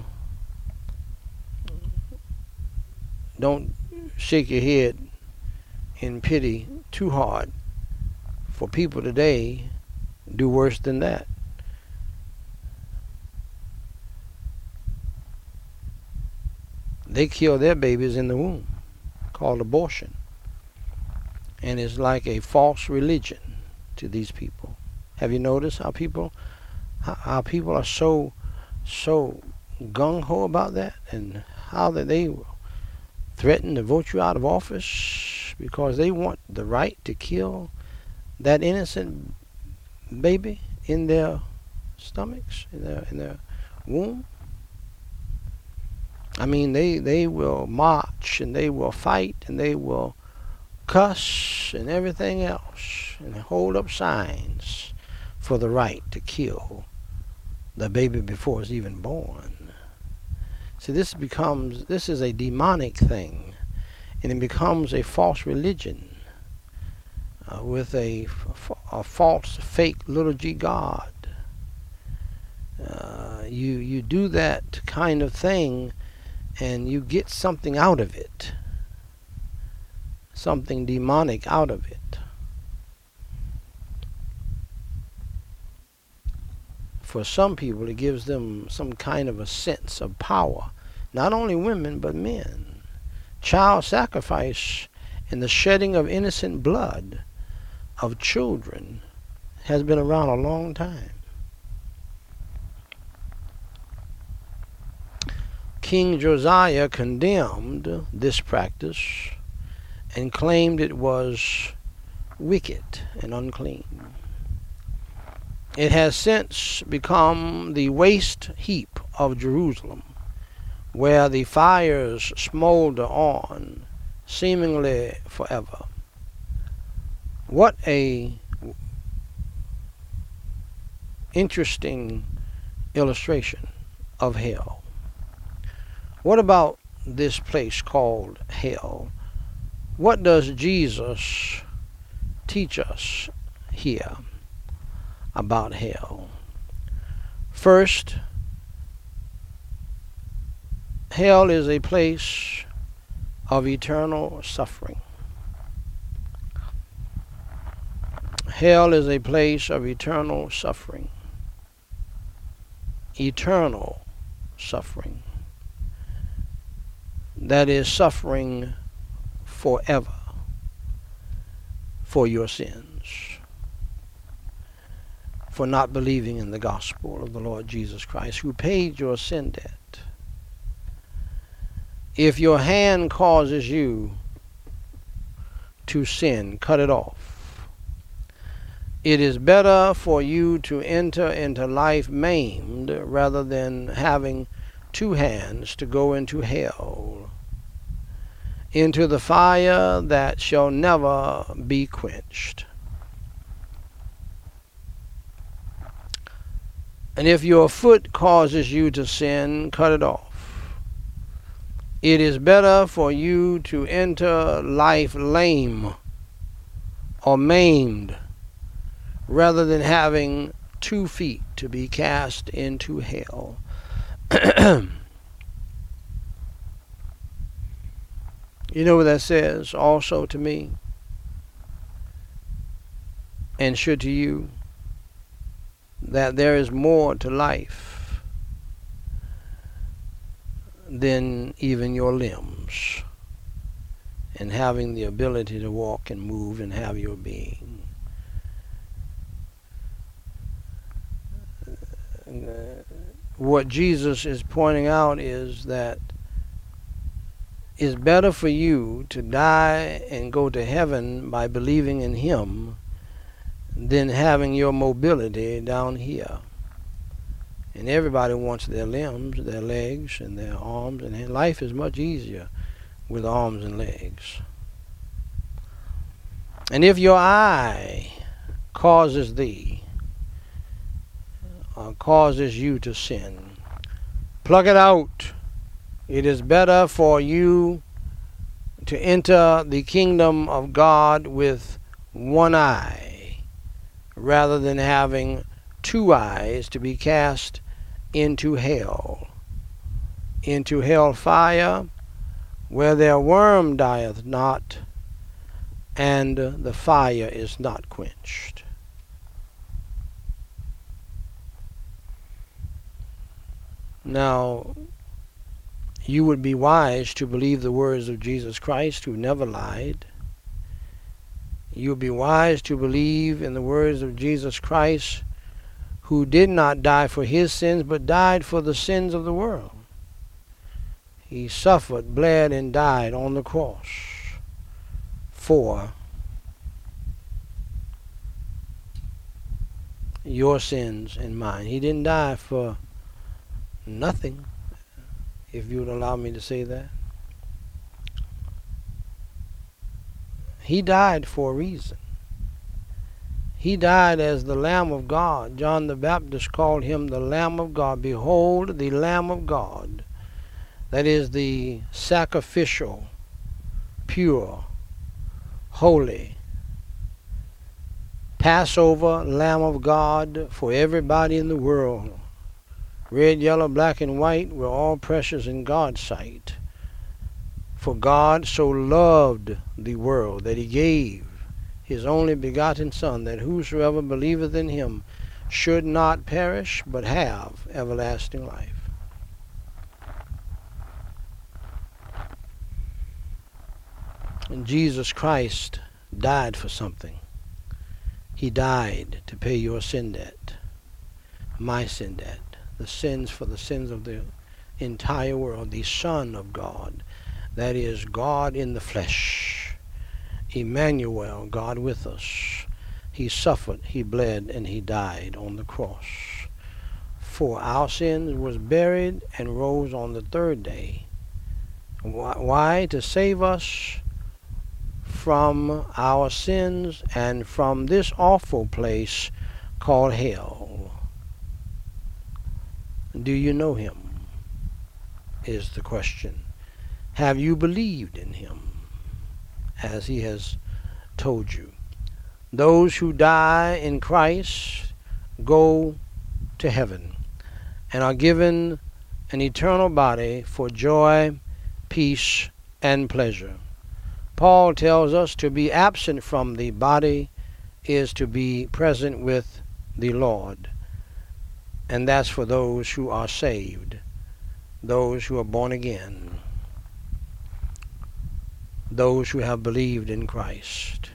don't shake your head in pity too hard for people today do worse than that. They kill their babies in the womb, called abortion. And it's like a false religion to these people. Have you noticed how people how, people are so so gung ho about that and how that they threaten to vote you out of office because they want the right to kill that innocent baby in their stomachs, in their in their womb. I mean, they they will march and they will fight and they will cuss and everything else and hold up signs for the right to kill the baby before it's even born. See, this becomes this is a demonic thing, and it becomes a false religion uh, with a, a false, fake g God. Uh, you you do that kind of thing and you get something out of it. Something demonic out of it. For some people it gives them some kind of a sense of power. Not only women but men. Child sacrifice and the shedding of innocent blood of children has been around a long time King Josiah condemned this practice and claimed it was wicked and unclean. It has since become the waste heap of Jerusalem, where the fires smolder on, seemingly forever. What a interesting illustration of hell. What about this place called hell? What does Jesus teach us here about hell? First, hell is a place of eternal suffering. Hell is a place of eternal suffering. Eternal suffering that is suffering forever for your sins, for not believing in the gospel of the Lord Jesus Christ, who paid your sin debt. If your hand causes you to sin, cut it off. It is better for you to enter into life maimed rather than having two hands to go into hell, into the fire that shall never be quenched. And if your foot causes you to sin, cut it off. It is better for you to enter life lame or maimed rather than having two feet to be cast into hell. you know what that says also to me? And should to you? That there is more to life than even your limbs and having the ability to walk and move and have your being. Uh, what Jesus is pointing out is that it's better for you to die and go to heaven by believing in Him than having your mobility down here. And everybody wants their limbs, their legs, and their arms, and life is much easier with arms and legs. And if your eye causes thee uh, causes you to sin. Plug it out. It is better for you to enter the kingdom of God with one eye rather than having two eyes to be cast into hell, into hell fire, where their worm dieth not, and the fire is not quenched. Now, you would be wise to believe the words of Jesus Christ, who never lied. You would be wise to believe in the words of Jesus Christ, who did not die for his sins, but died for the sins of the world. He suffered, bled, and died on the cross for your sins and mine. He didn't die for nothing, if you would allow me to say that. He died for a reason. He died as the Lamb of God. John the Baptist called him the Lamb of God. Behold, the Lamb of God. That is the sacrificial, pure, holy, Passover Lamb of God for everybody in the world red, yellow, black, and white, were all precious in God's sight. For God so loved the world that he gave his only begotten Son, that whosoever believeth in him should not perish, but have everlasting life. And Jesus Christ died for something. He died to pay your sin debt, my sin debt, the sins for the sins of the entire world, the Son of God, that is, God in the flesh, Emmanuel, God with us. He suffered, he bled, and he died on the cross. For our sins was buried and rose on the third day. Why? To save us from our sins and from this awful place called hell. Do you know him? Is the question. Have you believed in him as he has told you? Those who die in Christ go to heaven and are given an eternal body for joy, peace, and pleasure. Paul tells us to be absent from the body is to be present with the Lord. And that's for those who are saved, those who are born again, those who have believed in Christ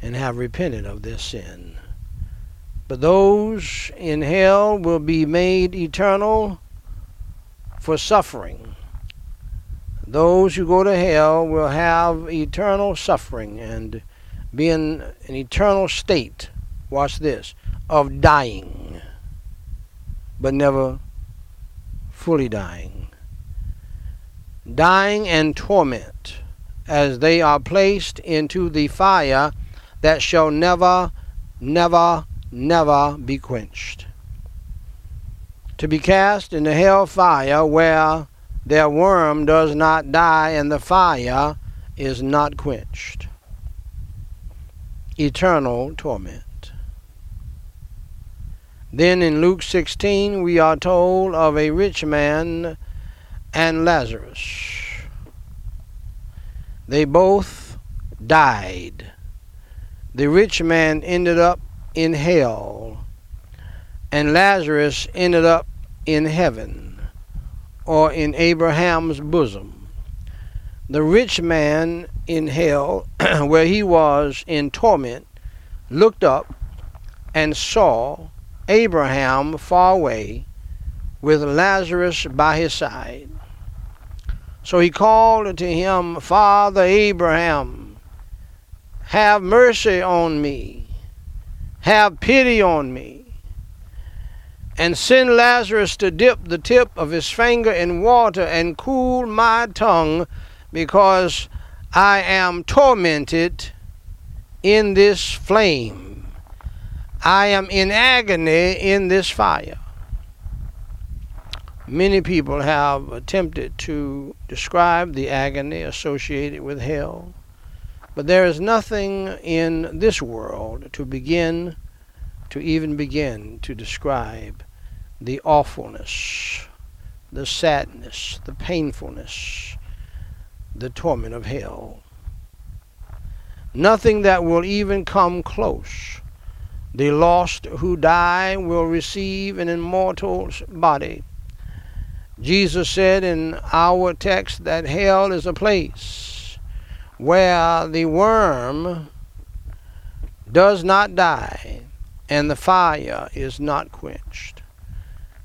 and have repented of their sin. But those in hell will be made eternal for suffering those who go to hell will have eternal suffering and be in an eternal state, watch this, of dying, but never fully dying. Dying and torment as they are placed into the fire that shall never, never, never be quenched. To be cast in the hell fire where their worm does not die and the fire is not quenched. Eternal torment. Then in Luke 16, we are told of a rich man and Lazarus. They both died. The rich man ended up in hell, and Lazarus ended up in heaven or in Abraham's bosom. The rich man in hell, where he was in torment, looked up and saw Abraham far away with Lazarus by his side. So he called to him, Father Abraham, have mercy on me, have pity on me and send Lazarus to dip the tip of his finger in water and cool my tongue, because I am tormented in this flame. I am in agony in this fire. Many people have attempted to describe the agony associated with hell, but there is nothing in this world to begin to even begin to describe the awfulness, the sadness, the painfulness, the torment of hell. Nothing that will even come close. The lost who die will receive an immortal body. Jesus said in our text that hell is a place where the worm does not die and the fire is not quenched.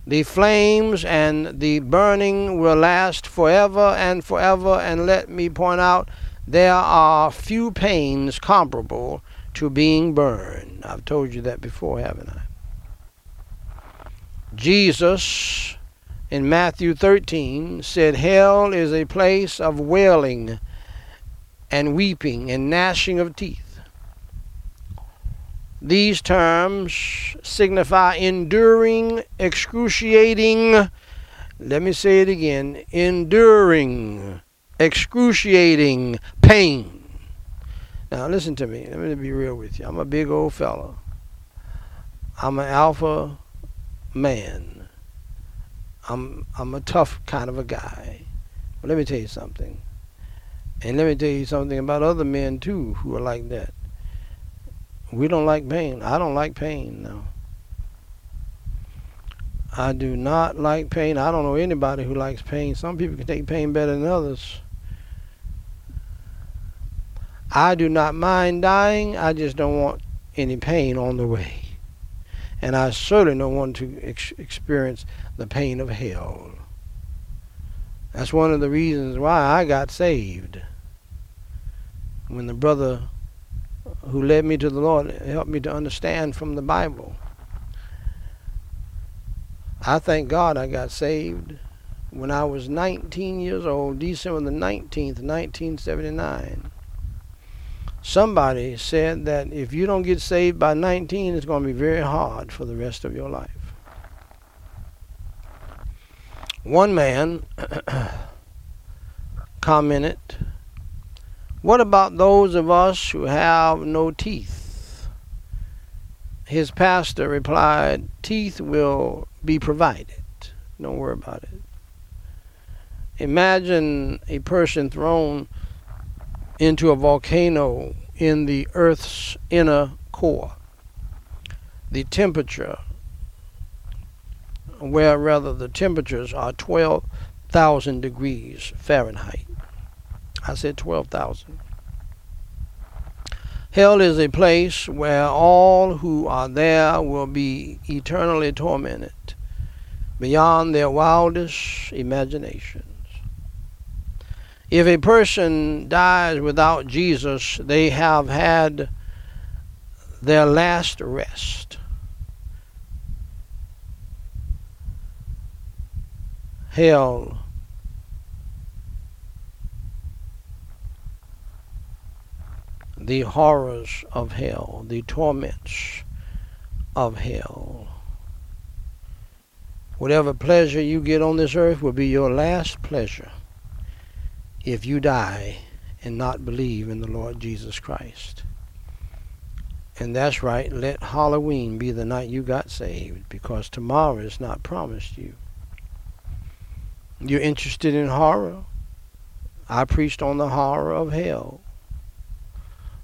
The flames and the burning will last forever and forever, and let me point out there are few pains comparable to being burned. I've told you that before, haven't I? Jesus in Matthew 13 said, Hell is a place of wailing and weeping and gnashing of teeth. These terms signify enduring, excruciating, let me say it again, enduring, excruciating pain. Now, listen to me. Let me be real with you. I'm a big old fella. I'm an alpha man. I'm I'm a tough kind of a guy. But let me tell you something. And let me tell you something about other men too who are like that. We don't like pain. I don't like pain now. I do not like pain. I don't know anybody who likes pain. Some people can take pain better than others. I do not mind dying. I just don't want any pain on the way. And I certainly don't want to ex- experience the pain of hell. That's one of the reasons why I got saved. When the brother who led me to the Lord helped me to understand from the Bible I thank God I got saved when I was 19 years old, December the 19th, 1979. Somebody said that if you don't get saved by 19, it's going to be very hard for the rest of your life. One man commented, What about those of us who have no teeth? His pastor replied, Teeth will be provided. Don't worry about it. Imagine a person thrown into a volcano in the Earth's inner core. The temperature, where rather the temperatures are 12,000 degrees Fahrenheit. I said 12,000. Hell is a place where all who are there will be eternally tormented beyond their wildest imaginations. If a person dies without Jesus, they have had their last rest. Hell the horrors of hell, the torments of hell. Whatever pleasure you get on this earth will be your last pleasure if you die and not believe in the Lord Jesus Christ. And that's right, let Halloween be the night you got saved because tomorrow is not promised you. You're interested in horror? I preached on the horror of hell.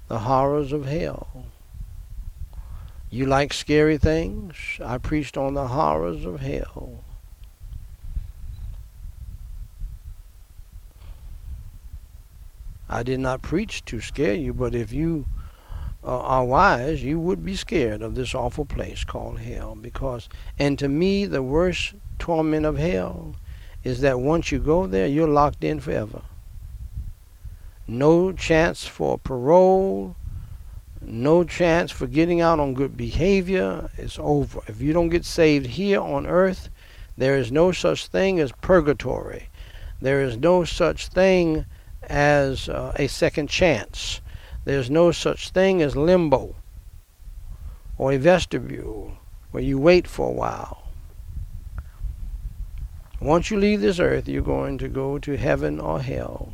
The horrors of hell. You like scary things? I preached on the horrors of hell. I did not preach to scare you, but if you uh, are wise, you would be scared of this awful place called hell. Because, and to me, the worst torment of hell is that once you go there, you're locked in forever. No chance for parole, no chance for getting out on good behavior. It's over. If you don't get saved here on earth, there is no such thing as purgatory. There is no such thing as uh, a second chance. There's no such thing as limbo or a vestibule where you wait for a while. Once you leave this earth, you're going to go to heaven or hell.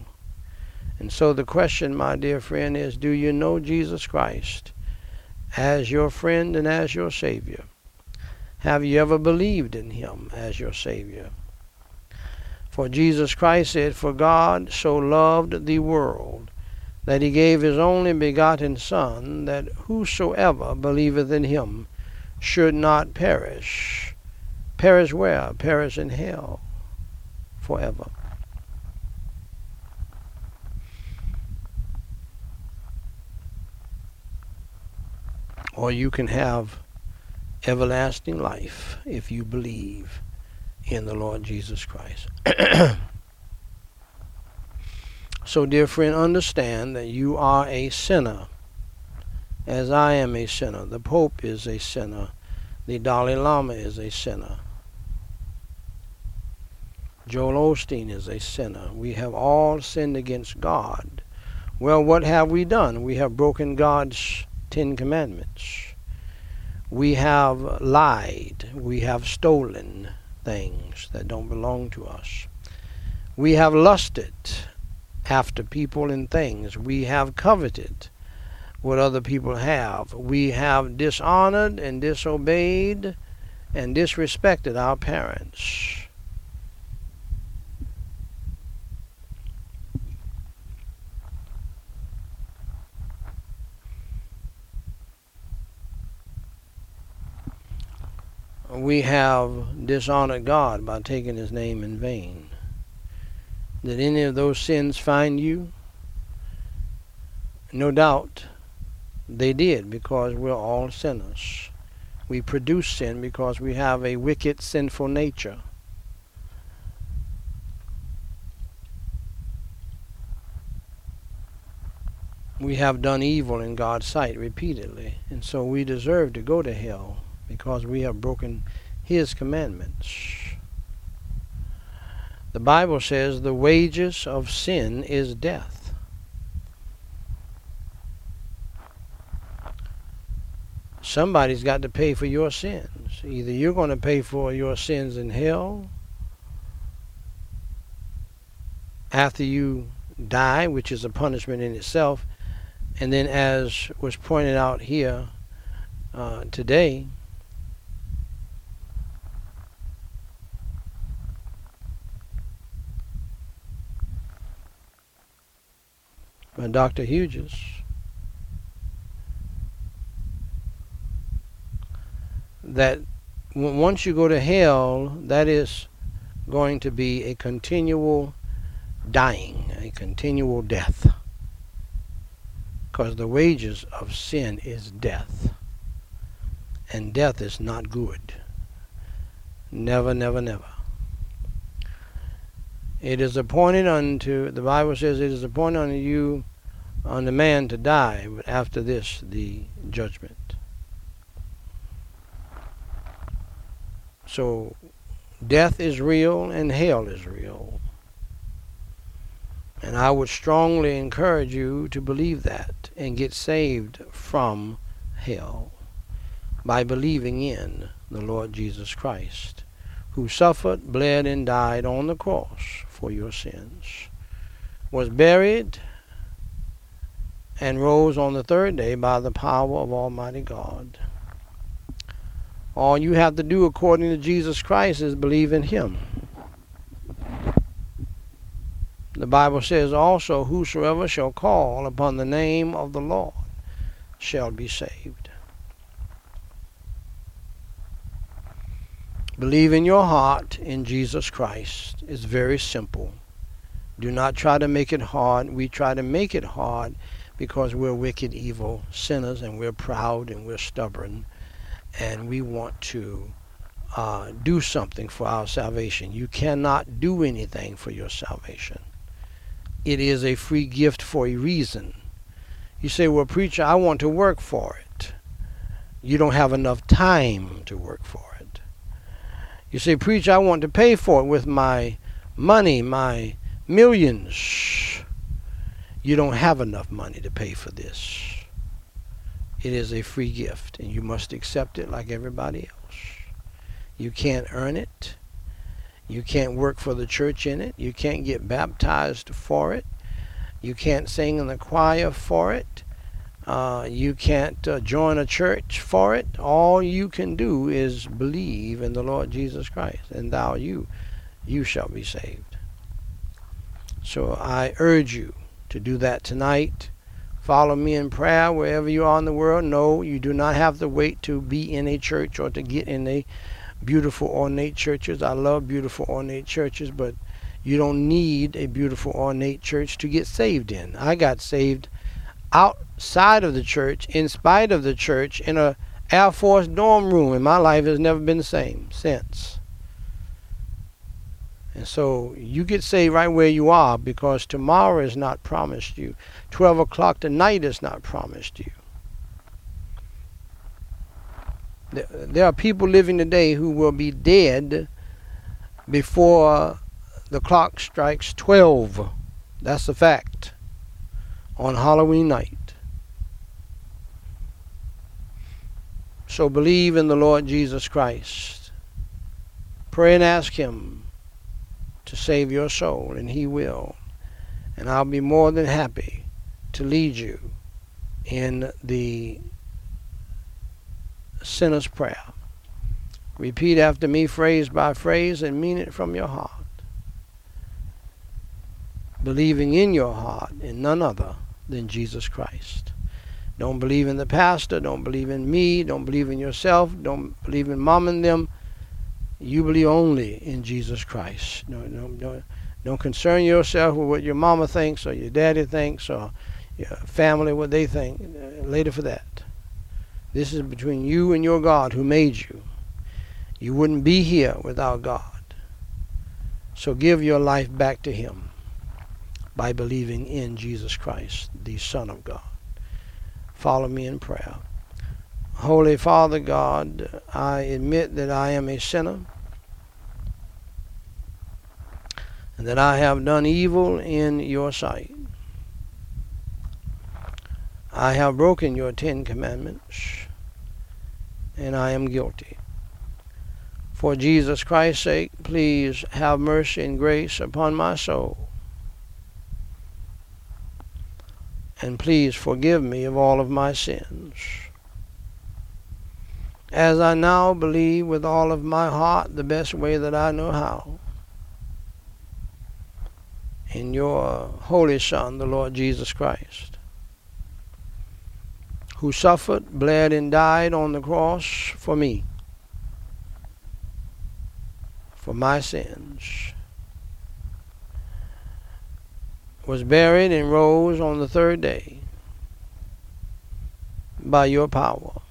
And so the question, my dear friend, is do you know Jesus Christ as your friend and as your Savior? Have you ever believed in him as your Savior? For Jesus Christ said, For God so loved the world that he gave his only begotten Son, that whosoever believeth in him should not perish. Perish where? Perish in hell forever. or you can have everlasting life if you believe in the Lord Jesus Christ. so, dear friend, understand that you are a sinner, as I am a sinner. The Pope is a sinner. The Dalai Lama is a sinner. Joel Osteen is a sinner. We have all sinned against God. Well, what have we done? We have broken God's Ten Commandments. We have lied. We have stolen things that don't belong to us. We have lusted after people and things. We have coveted what other people have. We have dishonored and disobeyed and disrespected our parents. We have dishonored God by taking his name in vain. Did any of those sins find you? No doubt they did because we're all sinners. We produce sin because we have a wicked, sinful nature. we have done evil in God's sight repeatedly, and so we deserve to go to hell because we have broken His commandments. The Bible says the wages of sin is death. Somebody's got to pay for your sins. Either you're going to pay for your sins in hell after you die, which is a punishment in itself, and then, as was pointed out here uh, today, by Dr. Hughes, that once you go to hell, that is going to be a continual dying, a continual death because the wages of sin is death. And death is not good. Never, never, never. It is appointed unto, the Bible says, it is appointed unto you, unto man to die, but after this, the judgment. So, death is real and hell is real. And I would strongly encourage you to believe that and get saved from hell by believing in the Lord Jesus Christ, who suffered, bled, and died on the cross for your sins, was buried, and rose on the third day by the power of Almighty God. All you have to do according to Jesus Christ is believe in Him. The Bible says also, Whosoever shall call upon the name of the Lord shall be saved. Believe in your heart in Jesus Christ. It's very simple. Do not try to make it hard. We try to make it hard because we're wicked, evil sinners and we're proud and we're stubborn and we want to uh, do something for our salvation. You cannot do anything for your salvation it is a free gift for a reason. You say, well, preacher, I want to work for it. You don't have enough time to work for it. You say, preacher, I want to pay for it with my money, my millions. You don't have enough money to pay for this. It is a free gift, and you must accept it like everybody else. You can't earn it. You can't work for the church in it. You can't get baptized for it. You can't sing in the choir for it. Uh, you can't uh, join a church for it. All you can do is believe in the Lord Jesus Christ, and thou you, you shall be saved. So I urge you to do that tonight. Follow me in prayer wherever you are in the world. No, you do not have to wait to be in a church or to get in a beautiful ornate churches. I love beautiful ornate churches, but you don't need a beautiful ornate church to get saved in. I got saved outside of the church, in spite of the church, in a Air Force dorm room, and my life has never been the same since. And so you get saved right where you are because tomorrow is not promised you. 12 o'clock tonight is not promised you. There are people living today who will be dead before the clock strikes 12. That's a fact. On Halloween night. So believe in the Lord Jesus Christ. Pray and ask Him to save your soul, and He will. And I'll be more than happy to lead you in the sinner's prayer. Repeat after me, phrase by phrase, and mean it from your heart. Believing in your heart in none other than Jesus Christ. Don't believe in the pastor. Don't believe in me. Don't believe in yourself. Don't believe in mom and them. You believe only in Jesus Christ. No, no, no, don't concern yourself with what your mama thinks or your daddy thinks or your family, what they think. Uh, later for that. This is between you and your God who made you. You wouldn't be here without God. So give your life back to Him by believing in Jesus Christ, the Son of God. Follow me in prayer. Holy Father God, I admit that I am a sinner and that I have done evil in your sight. I have broken your Ten Commandments, and I am guilty. For Jesus Christ's sake, please have mercy and grace upon my soul. And please forgive me of all of my sins. As I now believe with all of my heart the best way that I know how in your Holy Son, the Lord Jesus Christ who suffered, bled, and died on the cross for me, for my sins, was buried and rose on the third day by your power.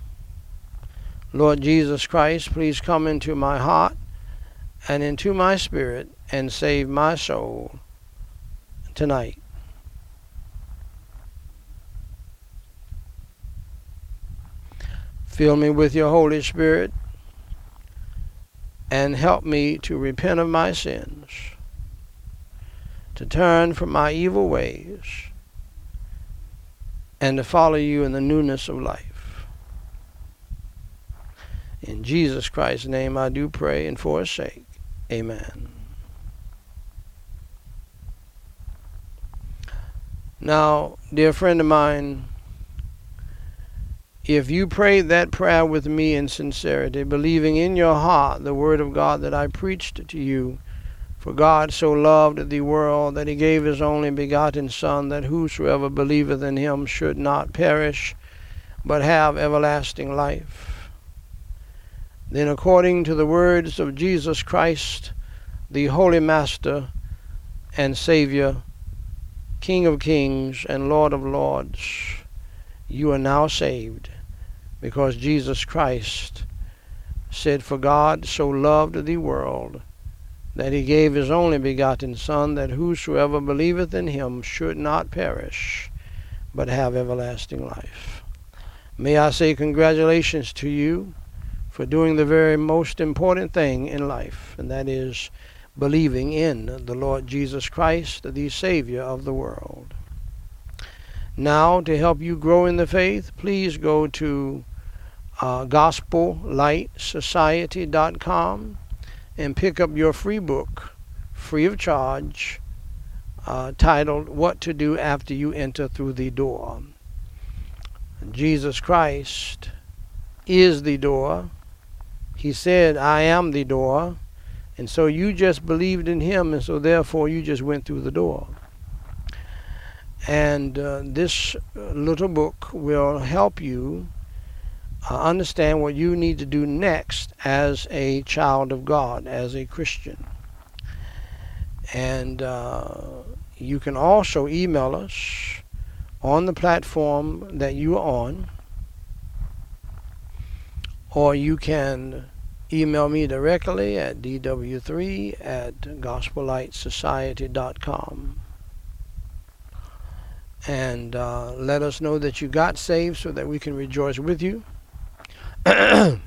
Lord Jesus Christ, please come into my heart and into my spirit and save my soul tonight. Fill me with your Holy Spirit and help me to repent of my sins, to turn from my evil ways, and to follow you in the newness of life. In Jesus Christ's name I do pray and for his sake. Amen. Now, dear friend of mine, if you prayed that prayer with me in sincerity, believing in your heart the word of God that I preached to you, for God so loved the world that he gave his only begotten Son, that whosoever believeth in him should not perish, but have everlasting life. Then, according to the words of Jesus Christ, the Holy Master and Savior, King of kings and Lord of lords, you are now saved because Jesus Christ said, For God so loved the world that he gave his only begotten Son, that whosoever believeth in him should not perish, but have everlasting life. May I say congratulations to you for doing the very most important thing in life, and that is believing in the Lord Jesus Christ, the Savior of the world. Now, to help you grow in the faith, please go to uh, gospellightsociety.com and pick up your free book, free of charge, uh, titled What to Do After You Enter Through the Door. Jesus Christ is the door. He said, I am the door. And so you just believed in him, and so therefore you just went through the door. And uh, this little book will help you uh, understand what you need to do next as a child of God, as a Christian. And uh, you can also email us on the platform that you are on, or you can email me directly at dw3 at gospellightsociety.com and uh, let us know that you got saved so that we can rejoice with you. Pardon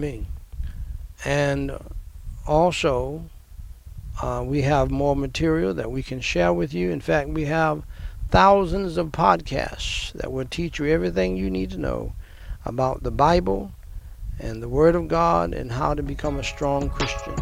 me. And also, uh, we have more material that we can share with you. In fact, we have thousands of podcasts that will teach you everything you need to know about the Bible and the Word of God and how to become a strong Christian.